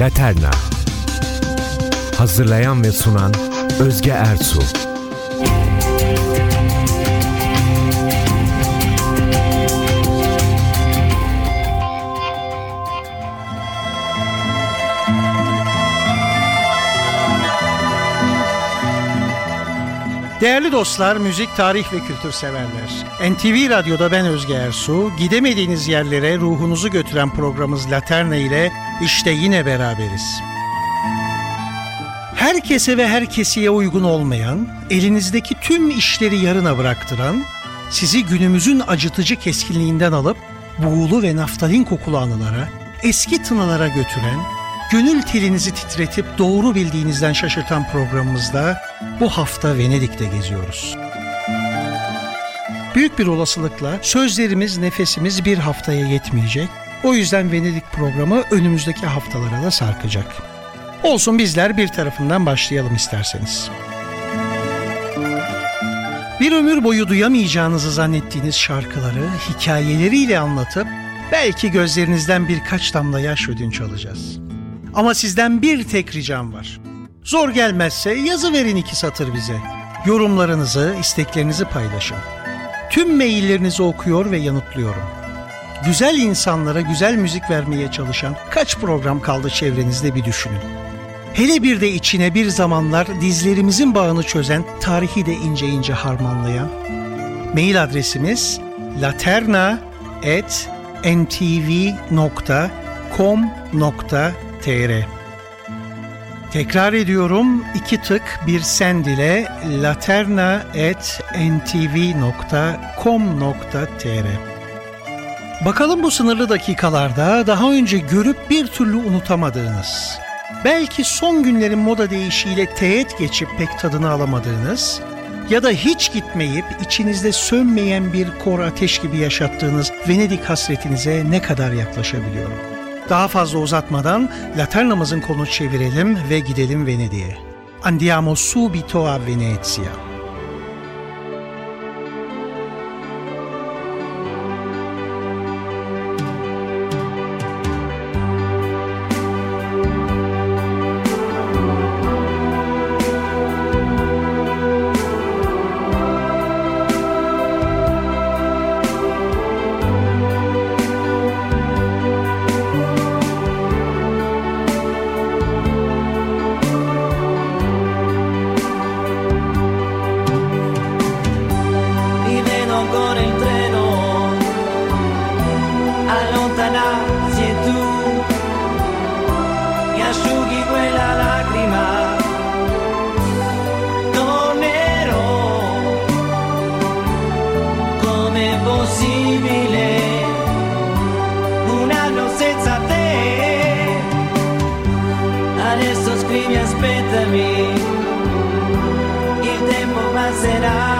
Laterna. Hazırlayan ve sunan Özge Ertuğ Değerli dostlar, müzik, tarih ve kültür severler. NTV Radyo'da ben Özge Ersu. Gidemediğiniz yerlere ruhunuzu götüren programımız Laterna ile işte yine beraberiz. Herkese ve herkesiye uygun olmayan, elinizdeki tüm işleri yarına bıraktıran, sizi günümüzün acıtıcı keskinliğinden alıp buğulu ve naftalin kokulu anılara, eski tınılara götüren, gönül telinizi titretip doğru bildiğinizden şaşırtan programımızda bu hafta Venedik'te geziyoruz. Büyük bir olasılıkla sözlerimiz, nefesimiz bir haftaya yetmeyecek. O yüzden Venedik programı önümüzdeki haftalara da sarkacak. Olsun bizler bir tarafından başlayalım isterseniz. Bir ömür boyu duyamayacağınızı zannettiğiniz şarkıları hikayeleriyle anlatıp belki gözlerinizden birkaç damla yaş ödünç alacağız. Ama sizden bir tek ricam var. Zor gelmezse yazı verin iki satır bize. Yorumlarınızı, isteklerinizi paylaşın. Tüm maillerinizi okuyor ve yanıtlıyorum. Güzel insanlara güzel müzik vermeye çalışan kaç program kaldı çevrenizde bir düşünün. Hele bir de içine bir zamanlar dizlerimizin bağını çözen, tarihi de ince ince harmanlayan. Mail adresimiz laterna.ntv.com.tr Tekrar ediyorum iki tık bir send ile laterna.ntv.com.tr Bakalım bu sınırlı dakikalarda daha önce görüp bir türlü unutamadığınız, belki son günlerin moda değişiyle teğet geçip pek tadını alamadığınız ya da hiç gitmeyip içinizde sönmeyen bir kor ateş gibi yaşattığınız Venedik hasretinize ne kadar yaklaşabiliyorum. Daha fazla uzatmadan Laternamızın konu çevirelim ve gidelim Venedik'e. Andiamo subito a Venezia. and I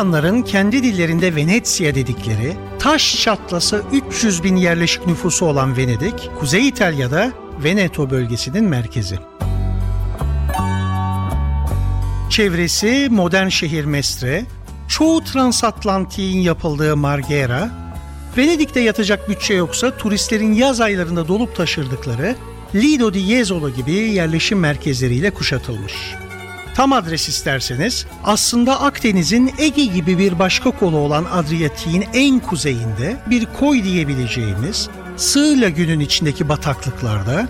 İtalyanların kendi dillerinde Venezia dedikleri taş çatlası 300 bin yerleşik nüfusu olan Venedik, Kuzey İtalya'da Veneto bölgesinin merkezi. Çevresi modern şehir Mestre, çoğu transatlantiğin yapıldığı Marghera, Venedik'te yatacak bütçe yoksa turistlerin yaz aylarında dolup taşırdıkları Lido di Jesolo gibi yerleşim merkezleriyle kuşatılmış. Tam adres isterseniz aslında Akdeniz'in Ege gibi bir başka kolu olan Adriyatik'in en kuzeyinde bir koy diyebileceğimiz Sığ Lagün'ün içindeki bataklıklarda,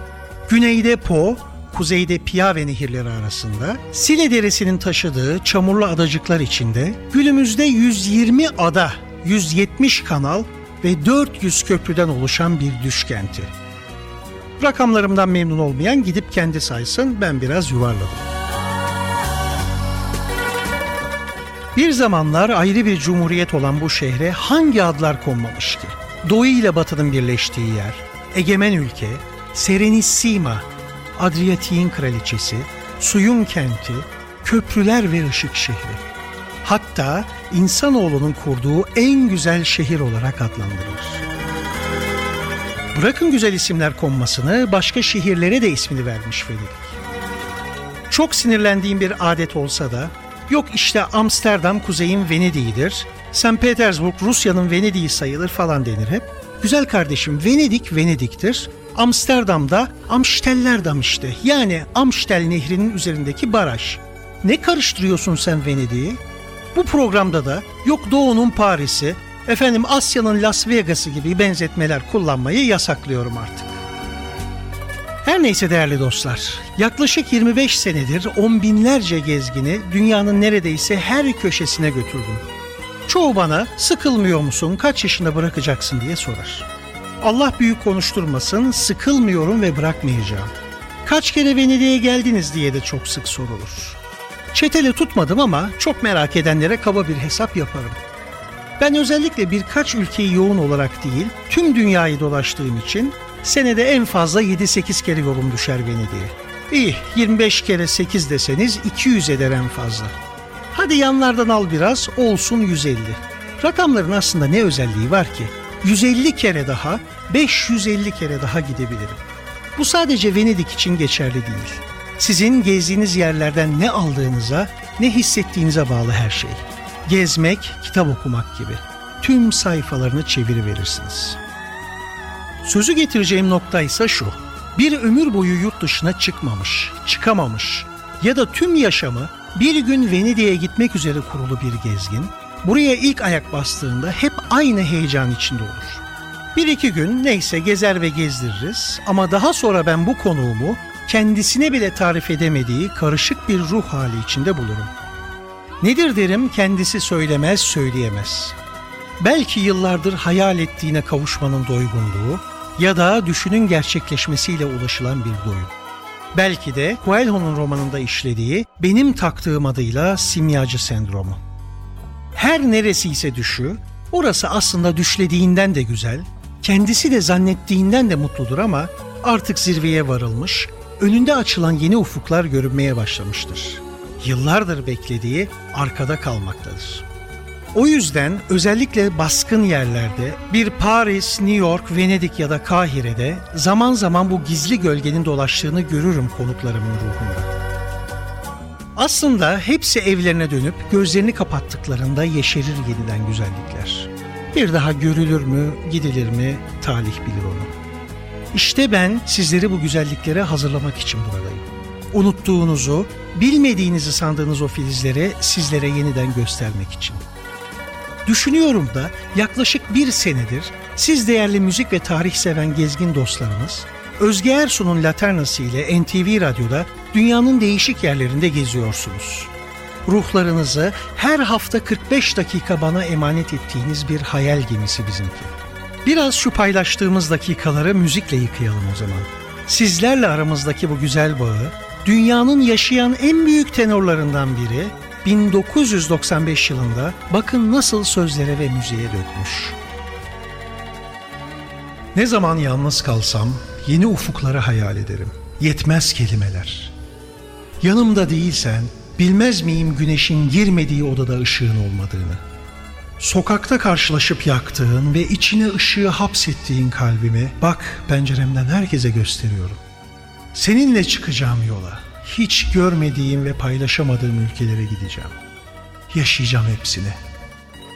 güneyde Po, kuzeyde Piave nehirleri arasında, Sile Deresi'nin taşıdığı çamurlu adacıklar içinde günümüzde 120 ada, 170 kanal ve 400 köprüden oluşan bir düş kenti. Rakamlarımdan memnun olmayan gidip kendi saysın ben biraz yuvarladım. Bir zamanlar ayrı bir cumhuriyet olan bu şehre hangi adlar konmamış? Doğu ile batının birleştiği yer, egemen ülke, Serenissima, Adriyatik'in kraliçesi, suyun kenti, köprüler ve ışık şehri. Hatta insanoğlunun kurduğu en güzel şehir olarak adlandırılır. Bırakın güzel isimler konmasını, başka şehirlere de ismini vermiş Venedik. Çok sinirlendiğim bir adet olsa da yok işte Amsterdam kuzeyin Venedik'idir, St. Petersburg Rusya'nın Venedik'i sayılır falan denir hep. Güzel kardeşim Venedik Venedik'tir. Amsterdam'da Amstellerdam işte yani Amstel nehrinin üzerindeki baraj. Ne karıştırıyorsun sen Venedik'i? Bu programda da yok Doğu'nun Paris'i, efendim Asya'nın Las Vegas'ı gibi benzetmeler kullanmayı yasaklıyorum artık. Her neyse değerli dostlar, yaklaşık 25 senedir on binlerce gezgini dünyanın neredeyse her köşesine götürdüm. Çoğu bana sıkılmıyor musun, kaç yaşında bırakacaksın diye sorar. Allah büyük konuşturmasın, sıkılmıyorum ve bırakmayacağım. Kaç kere Venedik'e geldiniz diye de çok sık sorulur. Çeteli tutmadım ama çok merak edenlere kaba bir hesap yaparım. Ben özellikle birkaç ülkeyi yoğun olarak değil, tüm dünyayı dolaştığım için senede en fazla 7-8 kere yolum düşer Venedik'e. İyi, 25 kere 8 deseniz 200 eder en fazla. Hadi yanlardan al biraz, olsun 150. Rakamların aslında ne özelliği var ki? 150 kere daha, 550 kere daha gidebilirim. Bu sadece Venedik için geçerli değil. Sizin gezdiğiniz yerlerden ne aldığınıza, ne hissettiğinize bağlı her şey. Gezmek, kitap okumak gibi. Tüm sayfalarını çeviriverirsiniz. Sözü getireceğim nokta ise şu. Bir ömür boyu yurt dışına çıkmamış, çıkamamış ya da tüm yaşamı bir gün Venedik'e gitmek üzere kurulu bir gezgin, buraya ilk ayak bastığında hep aynı heyecan içinde olur. Bir iki gün neyse gezer ve gezdiririz ama daha sonra ben bu konuğumu kendisine bile tarif edemediği karışık bir ruh hali içinde bulurum. Nedir derim kendisi söylemez söyleyemez. Belki yıllardır hayal ettiğine kavuşmanın doygunluğu ya da düşünün gerçekleşmesiyle ulaşılan bir doyum. Belki de Coelho'nun romanında işlediği benim taktığım adıyla simyacı sendromu. Her neresi ise düşü, orası aslında düşlediğinden de güzel, kendisi de zannettiğinden de mutludur ama artık zirveye varılmış, önünde açılan yeni ufuklar görünmeye başlamıştır. Yıllardır beklediği arkada kalmaktadır. O yüzden özellikle baskın yerlerde bir Paris, New York, Venedik ya da Kahire'de zaman zaman bu gizli gölgenin dolaştığını görürüm konuklarımın ruhunda. Aslında hepsi evlerine dönüp gözlerini kapattıklarında yeşerir yeniden güzellikler. Bir daha görülür mü, gidilir mi, talih bilir onu. İşte ben sizleri bu güzelliklere hazırlamak için buradayım. Unuttuğunuzu, bilmediğinizi sandığınız o filizleri sizlere yeniden göstermek için. Düşünüyorum da yaklaşık bir senedir siz değerli müzik ve tarih seven gezgin dostlarımız Özge Ersun'un Laternası ile NTV Radyo'da dünyanın değişik yerlerinde geziyorsunuz. Ruhlarınızı her hafta 45 dakika bana emanet ettiğiniz bir hayal gemisi bizimki. Biraz şu paylaştığımız dakikaları müzikle yıkayalım o zaman. Sizlerle aramızdaki bu güzel bağı dünyanın yaşayan en büyük tenorlarından biri 1995 yılında bakın nasıl sözlere ve müziğe dökmüş. Ne zaman yalnız kalsam yeni ufukları hayal ederim. Yetmez kelimeler. Yanımda değilsen bilmez miyim güneşin girmediği odada ışığın olmadığını. Sokakta karşılaşıp yaktığın ve içine ışığı hapsettiğin kalbimi bak penceremden herkese gösteriyorum. Seninle çıkacağım yola. Hiç görmediğim ve paylaşamadığım ülkelere gideceğim. Yaşayacağım hepsini.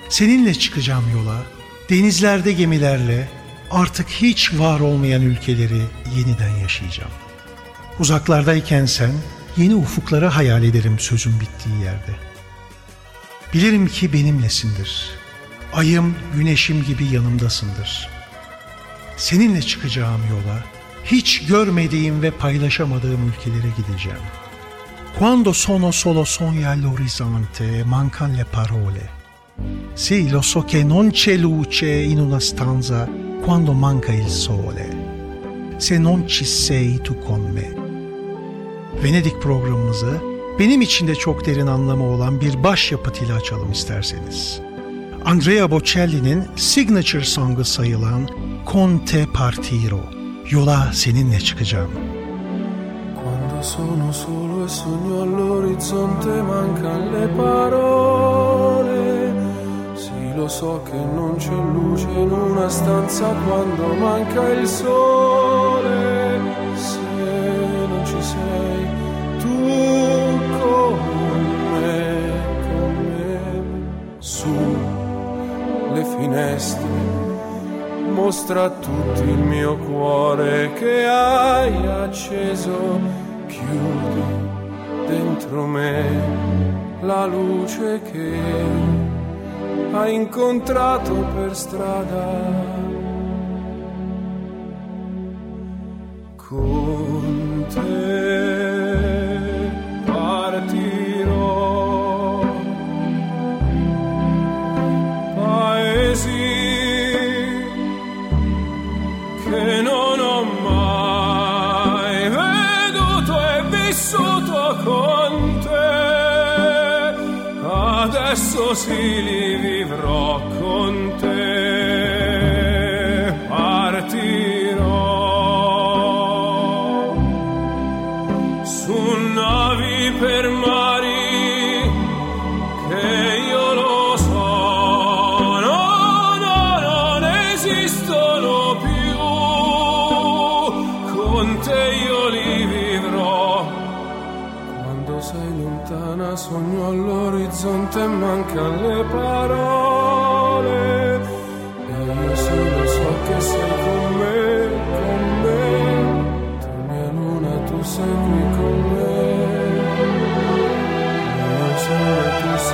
Seninle çıkacağım yola. Denizlerde gemilerle artık hiç var olmayan ülkeleri yeniden yaşayacağım. Uzaklardayken sen yeni ufukları hayal ederim sözün bittiği yerde. Bilirim ki benimlesindir. Ayım, güneşim gibi yanımdasındır. Seninle çıkacağım yola, hiç görmediğim ve paylaşamadığım ülkelere gideceğim. Quando sono solo sogni all'orizzonte, mancan le parole. Sì, lo so che non c'è luce in una stanza quando manca il sole. Se non ci sei tu con me. Venedik programımızı benim için de çok derin anlamı olan bir başyapıtıyla açalım isterseniz. Andrea Bocelli'nin signature song'u sayılan Conte Partiro. Yola seninle çıkacağım. Quando sono solo e sogno all'orizzonte mancan le parole. Sì, lo so che non c'è luce in una stanza quando manca il sole. Se non ci sei tu con me, con me, su le finestre mostra a tutti il mio cuore che hai acceso, chiudi dentro me la luce che hai incontrato per strada. Con Adesso sì li vivrò con te. Partirò su navi per mari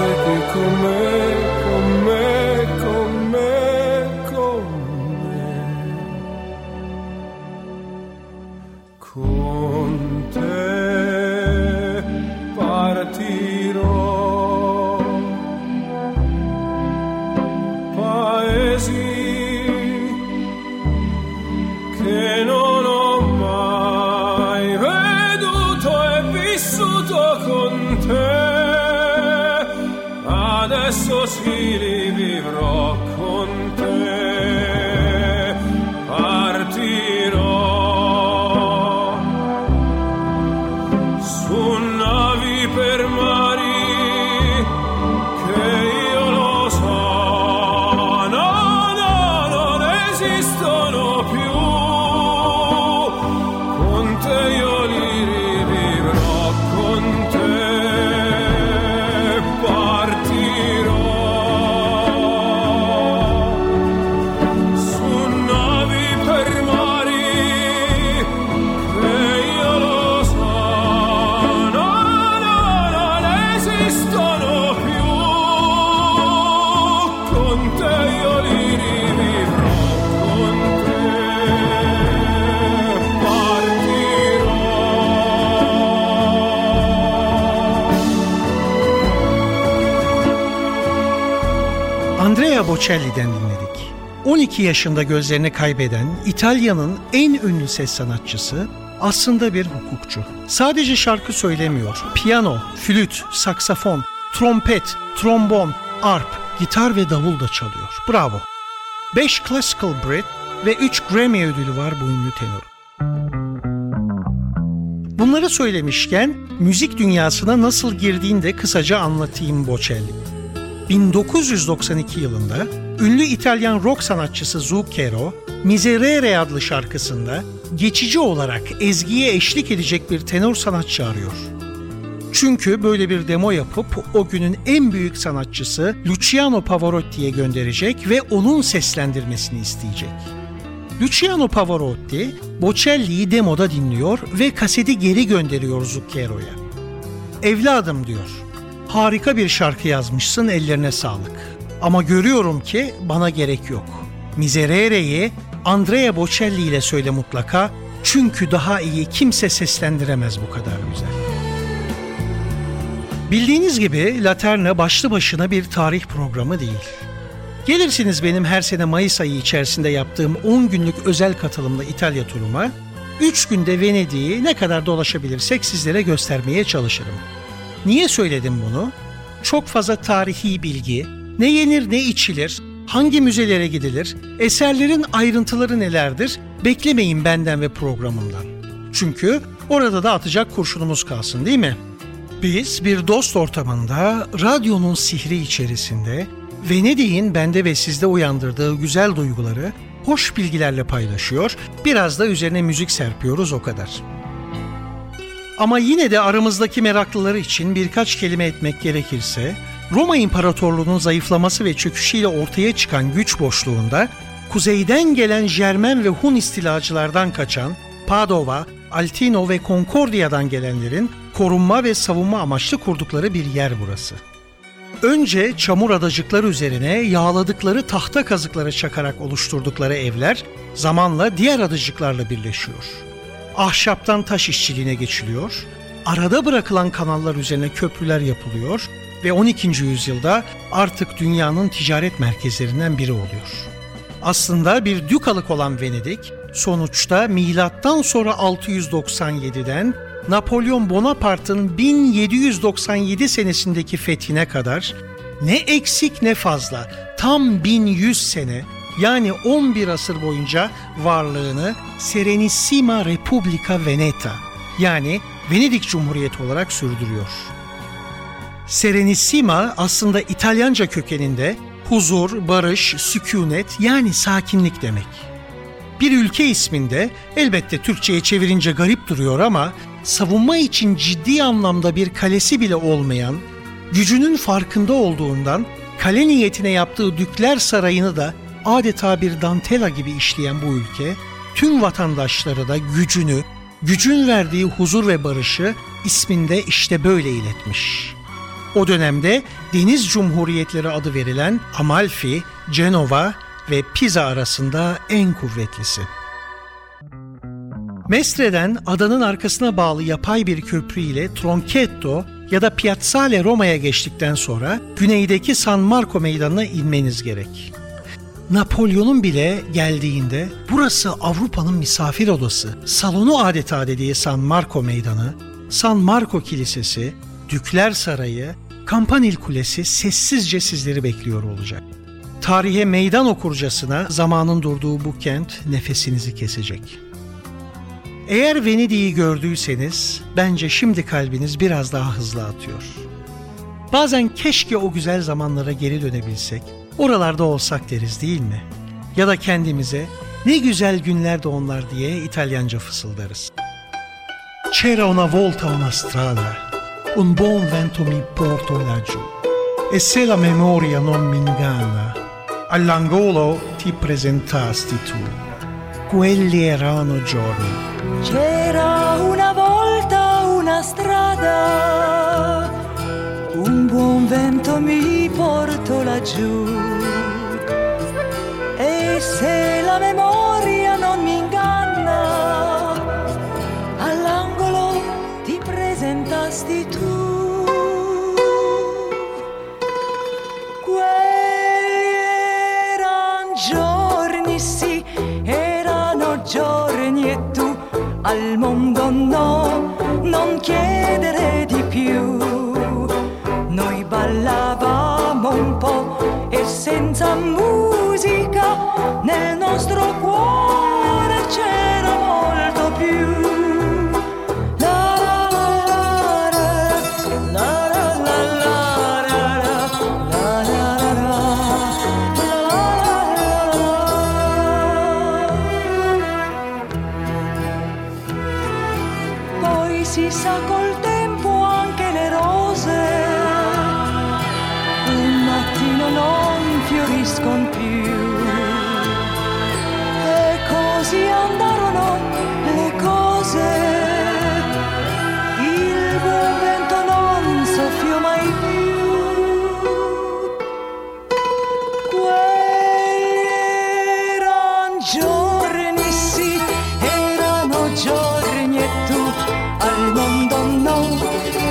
sei qui con me, con me. Con te partirò. Paesi che non ho mai veduto e vissuto con te. Adesso sì li vivrò Bocelli'den dinledik. 12 yaşında gözlerini kaybeden İtalya'nın en ünlü ses sanatçısı aslında bir hukukçu. Sadece şarkı söylemiyor. Piyano, flüt, saksafon, trompet, trombon, arp, gitar ve davul da çalıyor. Bravo. 5 Classical Brit ve 3 Grammy ödülü var bu ünlü tenor. Bunları söylemişken müzik dünyasına nasıl girdiğini de kısaca anlatayım Bocelli. 1992 yılında ünlü İtalyan rock sanatçısı Zucchero, Miserere adlı şarkısında geçici olarak ezgiye eşlik edecek bir tenor sanatçı arıyor. Çünkü böyle bir demo yapıp o günün en büyük sanatçısı Luciano Pavarotti'ye gönderecek ve onun seslendirmesini isteyecek. Luciano Pavarotti, Bocelli'yi demoda dinliyor ve kaseti geri gönderiyor Zucchero'ya. Evladım diyor, harika bir şarkı yazmışsın ellerine sağlık. Ama görüyorum ki bana gerek yok. Miserere'yi Andrea Bocelli ile söyle mutlaka çünkü daha iyi kimse seslendiremez bu kadar güzel. Bildiğiniz gibi Laterna başlı başına bir tarih programı değil. Gelirsiniz benim her sene Mayıs ayı içerisinde yaptığım 10 günlük özel katılımlı İtalya turuma. 3 günde Venedik'i ne kadar dolaşabilirsek sizlere göstermeye çalışırım. Niye söyledim bunu? Çok fazla tarihi bilgi, ne yenir ne içilir, hangi müzelere gidilir, eserlerin ayrıntıları nelerdir beklemeyin benden ve programımdan. Çünkü orada da atacak kurşunumuz kalsın değil mi? Biz bir dost ortamında, radyonun sihri içerisinde Venedik'in bende ve sizde uyandırdığı güzel duyguları hoş bilgilerle paylaşıyor, biraz da üzerine müzik serpiyoruz o kadar. Ama yine de aramızdaki meraklıları için birkaç kelime etmek gerekirse, Roma İmparatorluğu'nun zayıflaması ve çöküşüyle ortaya çıkan güç boşluğunda, kuzeyden gelen Jermen ve Hun istilacılardan kaçan Padova, Altino ve Concordia'dan gelenlerin korunma ve savunma amaçlı kurdukları bir yer burası. Önce çamur adacıklar üzerine yağladıkları tahta kazıkları çakarak oluşturdukları evler zamanla diğer adacıklarla birleşiyor. Ahşaptan taş işçiliğine geçiliyor, arada bırakılan kanallar üzerine köprüler yapılıyor ve 12. yüzyılda artık dünyanın ticaret merkezlerinden biri oluyor. Aslında bir dükalık olan Venedik sonuçta milattan sonra 697'den Napolyon Bonaparte'ın 1797 senesindeki fethine kadar ne eksik ne fazla tam 1100 sene yani 11 asır boyunca varlığını Serenissima Repubblica Veneta yani Venedik Cumhuriyeti olarak sürdürüyor. Serenissima aslında İtalyanca kökeninde huzur, barış, sükunet yani sakinlik demek. Bir ülke isminde elbette Türkçe'ye çevirince garip duruyor ama savunma için ciddi anlamda bir kalesi bile olmayan, gücünün farkında olduğundan kale niyetine yaptığı Dükler Sarayı'nı da adeta bir dantela gibi işleyen bu ülke, tüm vatandaşlara da gücünü, gücün verdiği huzur ve barışı isminde işte böyle iletmiş. O dönemde Deniz Cumhuriyetleri adı verilen Amalfi, Cenova ve Pisa arasında en kuvvetlisi. Mestre'den adanın arkasına bağlı yapay bir köprü ile Tronchetto ya da Piazzale Roma'ya geçtikten sonra güneydeki San Marco meydanına inmeniz gerek. Napolyon'un bile geldiğinde burası Avrupa'nın misafir odası, salonu adeta dediği San Marco meydanı, San Marco Kilisesi, Dükler Sarayı, Kampanil Kulesi sessizce sizleri bekliyor olacak. Tarihe meydan okurcasına zamanın durduğu bu kent nefesinizi kesecek. Eğer Venedik'i gördüyseniz bence şimdi kalbiniz biraz daha hızlı atıyor. Bazen keşke o güzel zamanlara geri dönebilsek, oralarda olsak deriz değil mi? Ya da kendimize ne güzel günlerdi onlar diye İtalyanca fısıldarız. C'era una volta una strada, un buon vento mi porto laggiù. E se la memoria non mi inganna, all'angolo ti presentasti tu. Quelli erano giorni. C'era una volta una strada, un vento mi porto laggiù. E se la memoria non mi inganna, all'angolo ti presentasti tu. Quei giorni, sì, erano giorni e tu al mondo no, non chiedi. Senza musica nel nostro cuore giorni e tu al mondo no,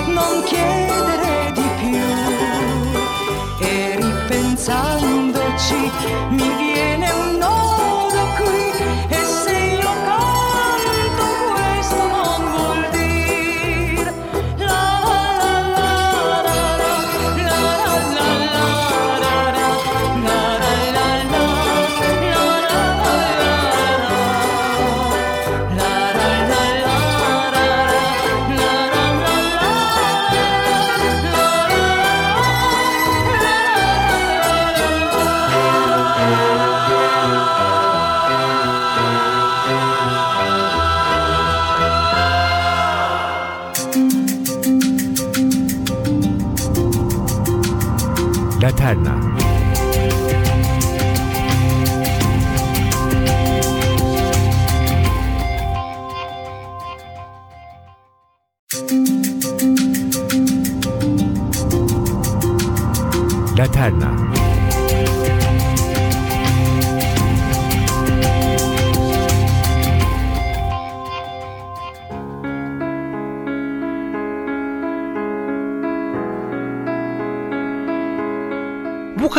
non chiedere di più. E ripensandoci mi viene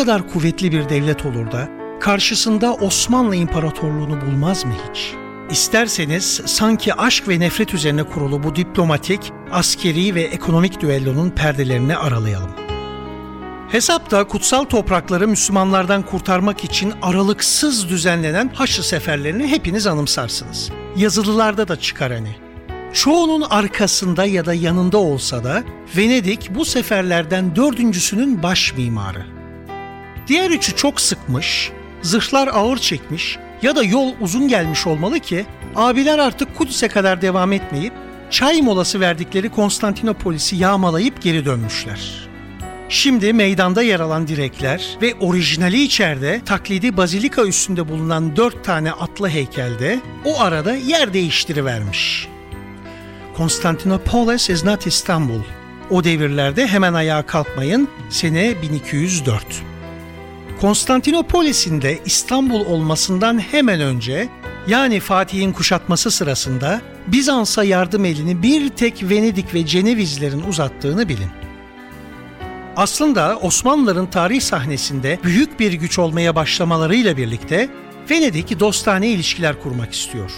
kadar kuvvetli bir devlet olur da karşısında Osmanlı İmparatorluğunu bulmaz mı hiç? İsterseniz sanki aşk ve nefret üzerine kurulu bu diplomatik, askeri ve ekonomik düellonun perdelerini aralayalım. Hesapta kutsal toprakları Müslümanlardan kurtarmak için aralıksız düzenlenen Haçlı seferlerini hepiniz anımsarsınız. Yazılılarda da çıkar hani. Çoğunun arkasında ya da yanında olsa da Venedik bu seferlerden dördüncüsünün baş mimarı. Diğer üçü çok sıkmış, zırhlar ağır çekmiş ya da yol uzun gelmiş olmalı ki abiler artık Kudüs'e kadar devam etmeyip çay molası verdikleri Konstantinopolis'i yağmalayıp geri dönmüşler. Şimdi meydanda yer alan direkler ve orijinali içeride taklidi bazilika üstünde bulunan dört tane atlı heykelde o arada yer değiştirivermiş. Konstantinopolis is not İstanbul. O devirlerde hemen ayağa kalkmayın. Sene 1204. Konstantinopolis'in de İstanbul olmasından hemen önce yani Fatih'in kuşatması sırasında Bizans'a yardım elini bir tek Venedik ve Cenevizlerin uzattığını bilin. Aslında Osmanlıların tarih sahnesinde büyük bir güç olmaya başlamalarıyla birlikte Venedik dostane ilişkiler kurmak istiyor.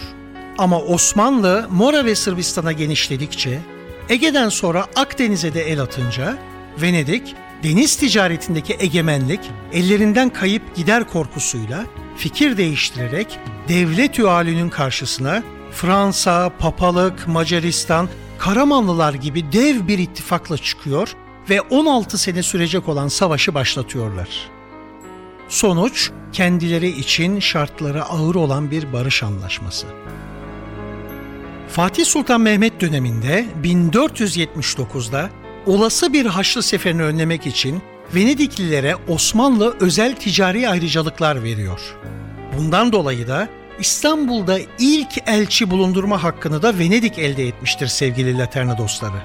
Ama Osmanlı Mora ve Sırbistan'a genişledikçe, Ege'den sonra Akdeniz'e de el atınca Venedik deniz ticaretindeki egemenlik ellerinden kayıp gider korkusuyla fikir değiştirerek devlet üalünün karşısına Fransa, Papalık, Macaristan, Karamanlılar gibi dev bir ittifakla çıkıyor ve 16 sene sürecek olan savaşı başlatıyorlar. Sonuç kendileri için şartları ağır olan bir barış anlaşması. Fatih Sultan Mehmet döneminde 1479'da olası bir Haçlı seferini önlemek için Venediklilere Osmanlı özel ticari ayrıcalıklar veriyor. Bundan dolayı da İstanbul'da ilk elçi bulundurma hakkını da Venedik elde etmiştir sevgili Laterna dostları.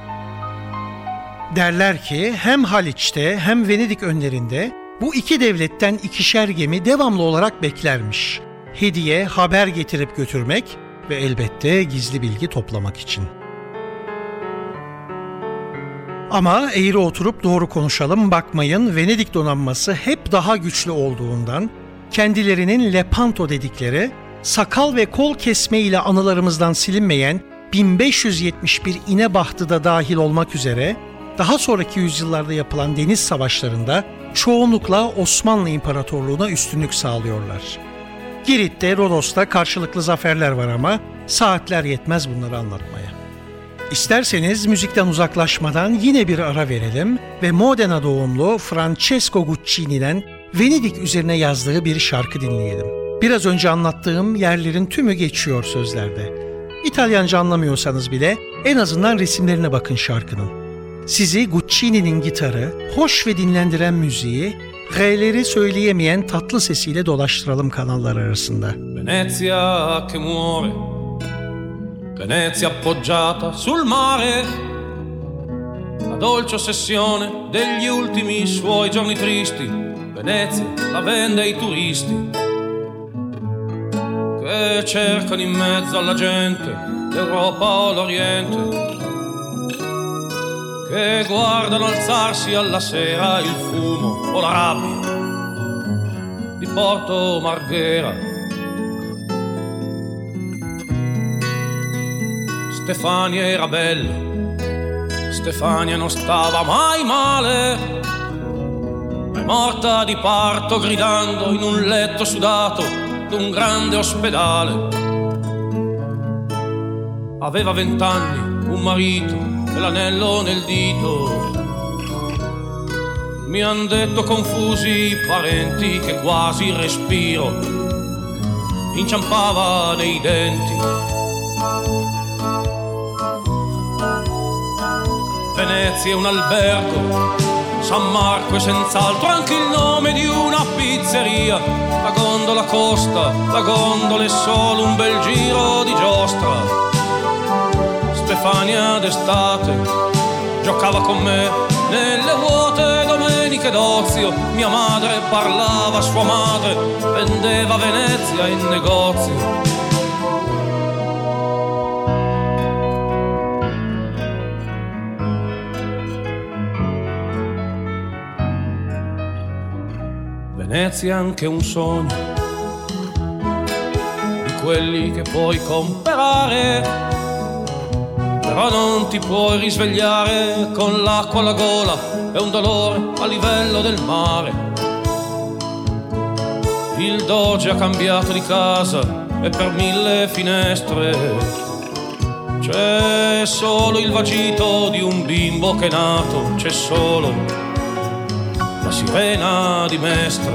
Derler ki hem Haliç'te hem Venedik önlerinde bu iki devletten ikişer gemi devamlı olarak beklermiş. Hediye, haber getirip götürmek ve elbette gizli bilgi toplamak için. Ama eğri oturup doğru konuşalım bakmayın Venedik donanması hep daha güçlü olduğundan kendilerinin Lepanto dedikleri sakal ve kol kesme ile anılarımızdan silinmeyen 1571 İnebahtı da dahil olmak üzere daha sonraki yüzyıllarda yapılan deniz savaşlarında çoğunlukla Osmanlı İmparatorluğu'na üstünlük sağlıyorlar. Girit'te, Rodos'ta karşılıklı zaferler var ama saatler yetmez bunları anlatmaya. İsterseniz müzikten uzaklaşmadan yine bir ara verelim ve Modena doğumlu Francesco Guccini'den Venedik üzerine yazdığı bir şarkı dinleyelim. Biraz önce anlattığım yerlerin tümü geçiyor sözlerde. İtalyanca anlamıyorsanız bile en azından resimlerine bakın şarkının. Sizi Guccini'nin gitarı, hoş ve dinlendiren müziği, R'leri söyleyemeyen tatlı sesiyle dolaştıralım kanallar arasında. Venezia che muore, Venezia appoggiata sul mare, la dolce ossessione degli ultimi suoi giorni tristi, Venezia la vende ai turisti che cercano in mezzo alla gente l'Europa o l'Oriente, che guardano alzarsi alla sera il fumo o la rabbia di Porto Marghera. Stefania era bella, Stefania non stava mai male, ma è morta di parto gridando in un letto sudato d'un grande ospedale. Aveva vent'anni, un marito e l'anello nel dito. Mi han detto confusi i parenti che quasi il respiro inciampava nei denti. Venezia è un albergo, San Marco è senz'altro anche il nome di una pizzeria. La gondola costa, la gondola è solo un bel giro di giostra. Stefania d'estate giocava con me nelle vuote domeniche d'ozio. Mia madre parlava a sua madre, vendeva Venezia in negozio. Venezia è anche un sogno di quelli che puoi comprare, però non ti puoi risvegliare con l'acqua alla gola e un dolore a livello del mare. Il doge ha cambiato di casa e per mille finestre c'è solo il vagito di un bimbo che è nato, c'è solo la sirena di Mestre.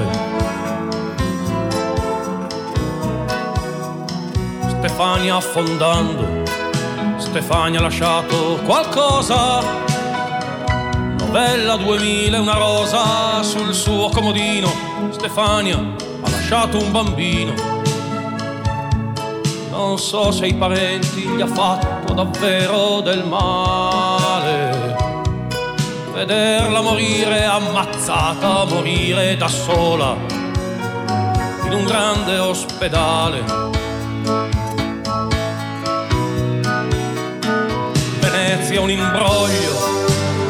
Stefania affondando, Stefania ha lasciato qualcosa. Novella 2000, una rosa sul suo comodino. Stefania ha lasciato un bambino. Non so se i parenti gli ha fatto davvero del male vederla morire ammazzata, morire da sola in un grande ospedale. Venezia è un imbroglio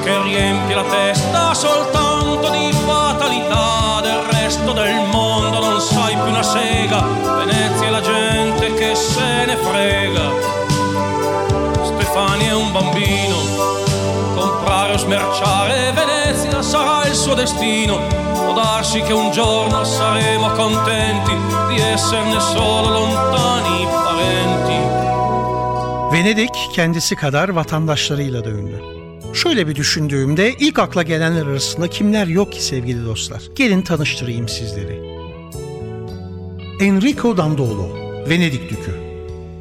che riempie la testa soltanto di fatalità, del resto del mondo non sai più una sega. İl suo destino. Può darsi che un giorno saremo contenti di esserne solo lontani parenti. Venedik kendisi kadar vatandaşlarıyla da ünlü. Şöyle bir düşündüğümde ilk akla gelenler arasında kimler yok ki sevgili dostlar? Gelin tanıştırayım sizleri. Enrico Dandolo, Venedik Dükü.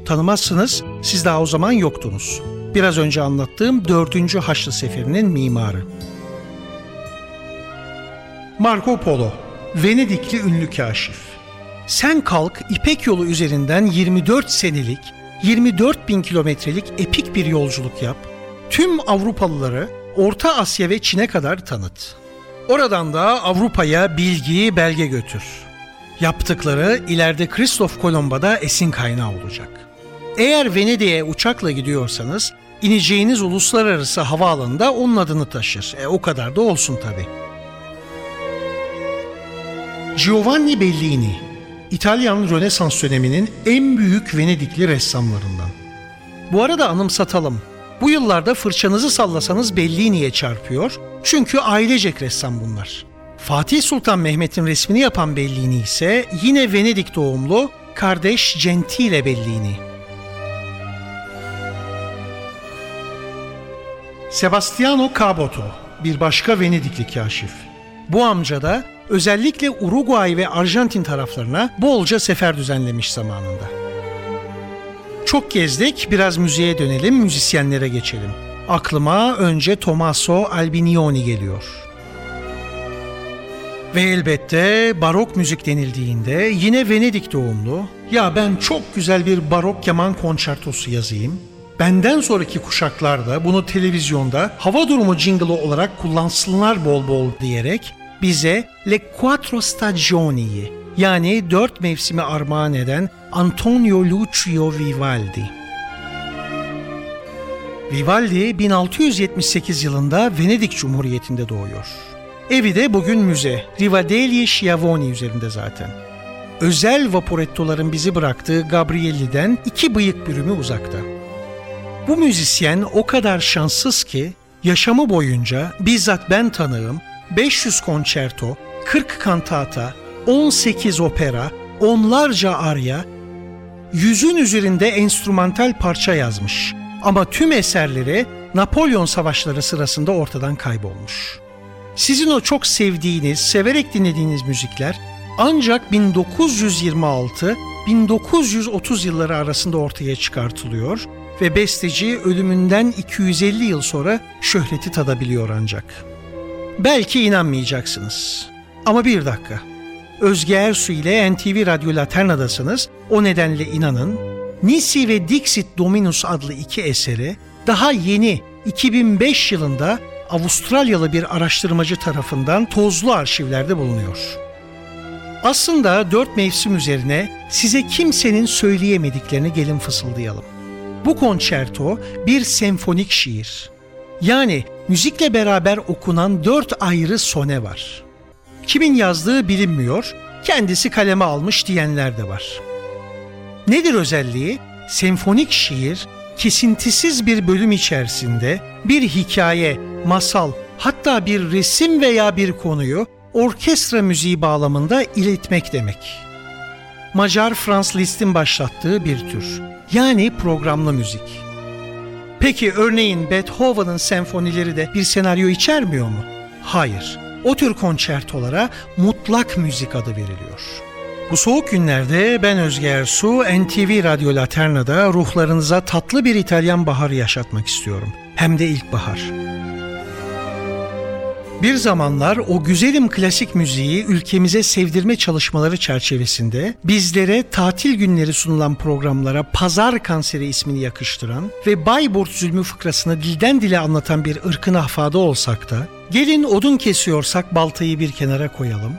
Tanımazsınız, siz daha o zaman yoktunuz. Biraz önce anlattığım 4. Haçlı Seferi'nin mimarı. Marco Polo, Venedikli ünlü kaşif. Sen kalk İpek yolu üzerinden 24 senelik, 24 bin kilometrelik epik bir yolculuk yap. Tüm Avrupalıları Orta Asya ve Çin'e kadar tanıt. Oradan da Avrupa'ya bilgi, belge götür. Yaptıkları ileride Kristof Kolomba'da esin kaynağı olacak. Eğer Venedik'e uçakla gidiyorsanız ineceğiniz uluslararası havaalanında onun adını taşır. E, o kadar da olsun tabii. Giovanni Bellini, İtalyan Rönesans döneminin en büyük Venedikli ressamlarından. Bu arada anımsatalım. Bu yıllarda fırçanızı sallasanız Bellini'ye çarpıyor. Çünkü ailecek ressam bunlar. Fatih Sultan Mehmet'in resmini yapan Bellini ise yine Venedik doğumlu kardeş Gentile Bellini. Sebastiano Caboto, bir başka Venedikli kaşif. Bu amca da özellikle Uruguay ve Arjantin taraflarına bolca sefer düzenlemiş zamanında. Çok gezdik, biraz müziğe dönelim, müzisyenlere geçelim. Aklıma önce Tommaso Albinioni geliyor. Ve elbette barok müzik denildiğinde yine Venedik doğumlu, ya ben çok güzel bir barok keman konçertosu yazayım, benden sonraki kuşaklarda bunu televizyonda hava durumu jingle'ı olarak kullansınlar bol bol diyerek bize Le Quattro Stagioni'yi yani dört mevsimi armağan eden Antonio Lucio Vivaldi. Vivaldi 1678 yılında Venedik Cumhuriyeti'nde doğuyor. Evi de bugün müze, Rivadeli Schiavoni üzerinde zaten. Özel vaporettoların bizi bıraktığı Gabrielli'den iki bıyık bürümü uzakta. Bu müzisyen o kadar şanssız ki yaşamı boyunca bizzat ben tanığım 500 konçerto, 40 kantata, 18 opera, onlarca arya, yüzün üzerinde enstrümantal parça yazmış. Ama tüm eserleri Napolyon savaşları sırasında ortadan kaybolmuş. Sizin o çok sevdiğiniz, severek dinlediğiniz müzikler ancak 1926-1930 yılları arasında ortaya çıkartılıyor ve besteci ölümünden 250 yıl sonra şöhreti tadabiliyor ancak. Belki inanmayacaksınız. Ama bir dakika. Özge Ersu ile NTV Radyo Laterna'dasınız. O nedenle inanın. Nisi ve Dixit Dominus adlı iki eseri daha yeni 2005 yılında Avustralyalı bir araştırmacı tarafından tozlu arşivlerde bulunuyor. Aslında dört mevsim üzerine size kimsenin söyleyemediklerini gelin fısıldayalım. Bu konçerto bir senfonik şiir. Yani müzikle beraber okunan dört ayrı sone var. Kimin yazdığı bilinmiyor, kendisi kaleme almış diyenler de var. Nedir özelliği? Senfonik şiir kesintisiz bir bölüm içerisinde bir hikaye, masal, hatta bir resim veya bir konuyu orkestra müziği bağlamında iletmek demek. Macar Franz Liszt'in başlattığı bir tür. Yani programlı müzik. Peki örneğin Beethoven'ın senfonileri de bir senaryo içermiyor mu? Hayır. O tür konçertolara mutlak müzik adı veriliyor. Bu soğuk günlerde ben Özge Ersu, NTV Radyo Laterna'da ruhlarınıza tatlı bir İtalyan baharı yaşatmak istiyorum. Hem de ilkbahar. Bir zamanlar o güzelim klasik müziği ülkemize sevdirme çalışmaları çerçevesinde bizlere tatil günleri sunulan programlara Pazar Kanseri ismini yakıştıran ve Bayburt zulmü fıkrasını dilden dile anlatan bir ırkın ahfadı olsak da gelin odun kesiyorsak baltayı bir kenara koyalım,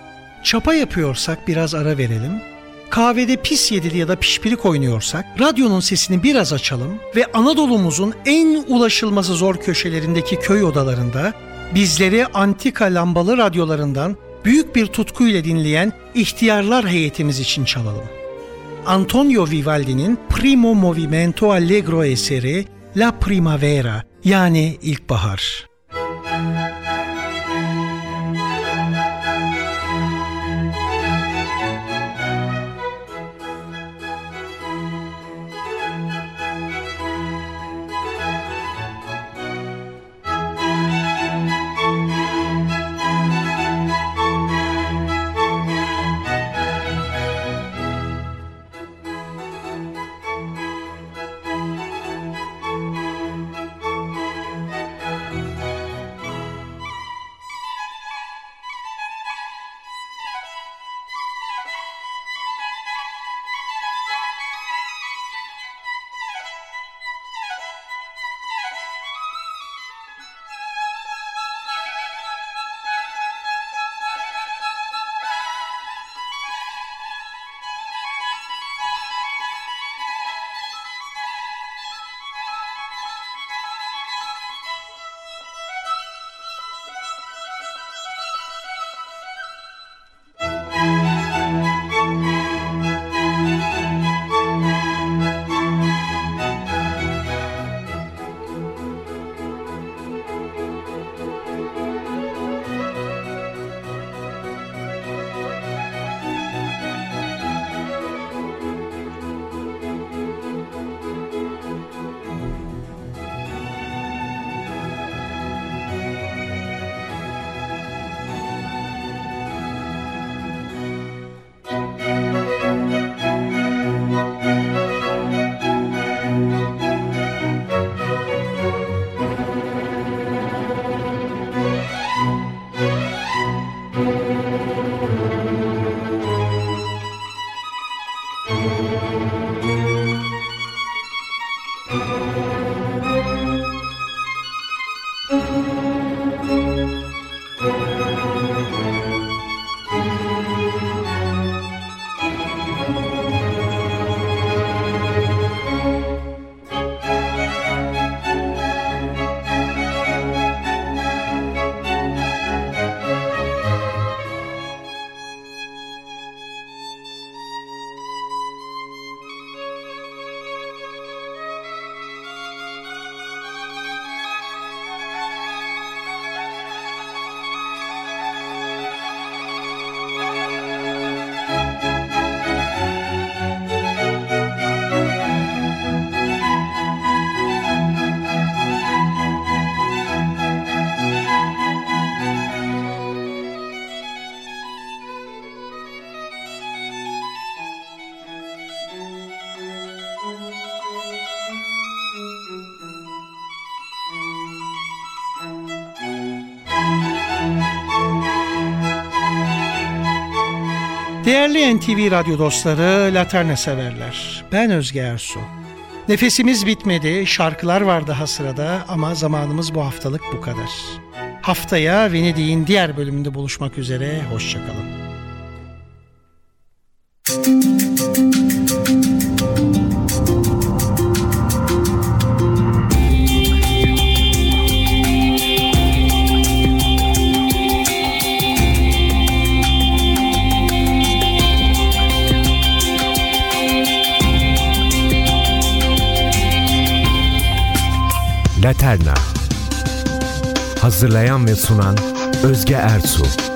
çapa yapıyorsak biraz ara verelim, kahvede pis yedili ya da pişpirik oynuyorsak radyonun sesini biraz açalım ve Anadolu'muzun en ulaşılması zor köşelerindeki köy odalarında bizleri antika lambalı radyolarından büyük bir tutkuyla dinleyen ihtiyarlar heyetimiz için çalalım. Antonio Vivaldi'nin Primo Movimento Allegro eseri La Primavera yani ilkbahar. Değerli NTV Radyo dostları, Laterna severler. Ben Özge Ersu. Nefesimiz bitmedi, şarkılar var daha sırada ama zamanımız bu haftalık bu kadar. Haftaya Venedik'in diğer bölümünde buluşmak üzere, hoşçakalın. Hazırlayan ve sunan Özge Ertuğ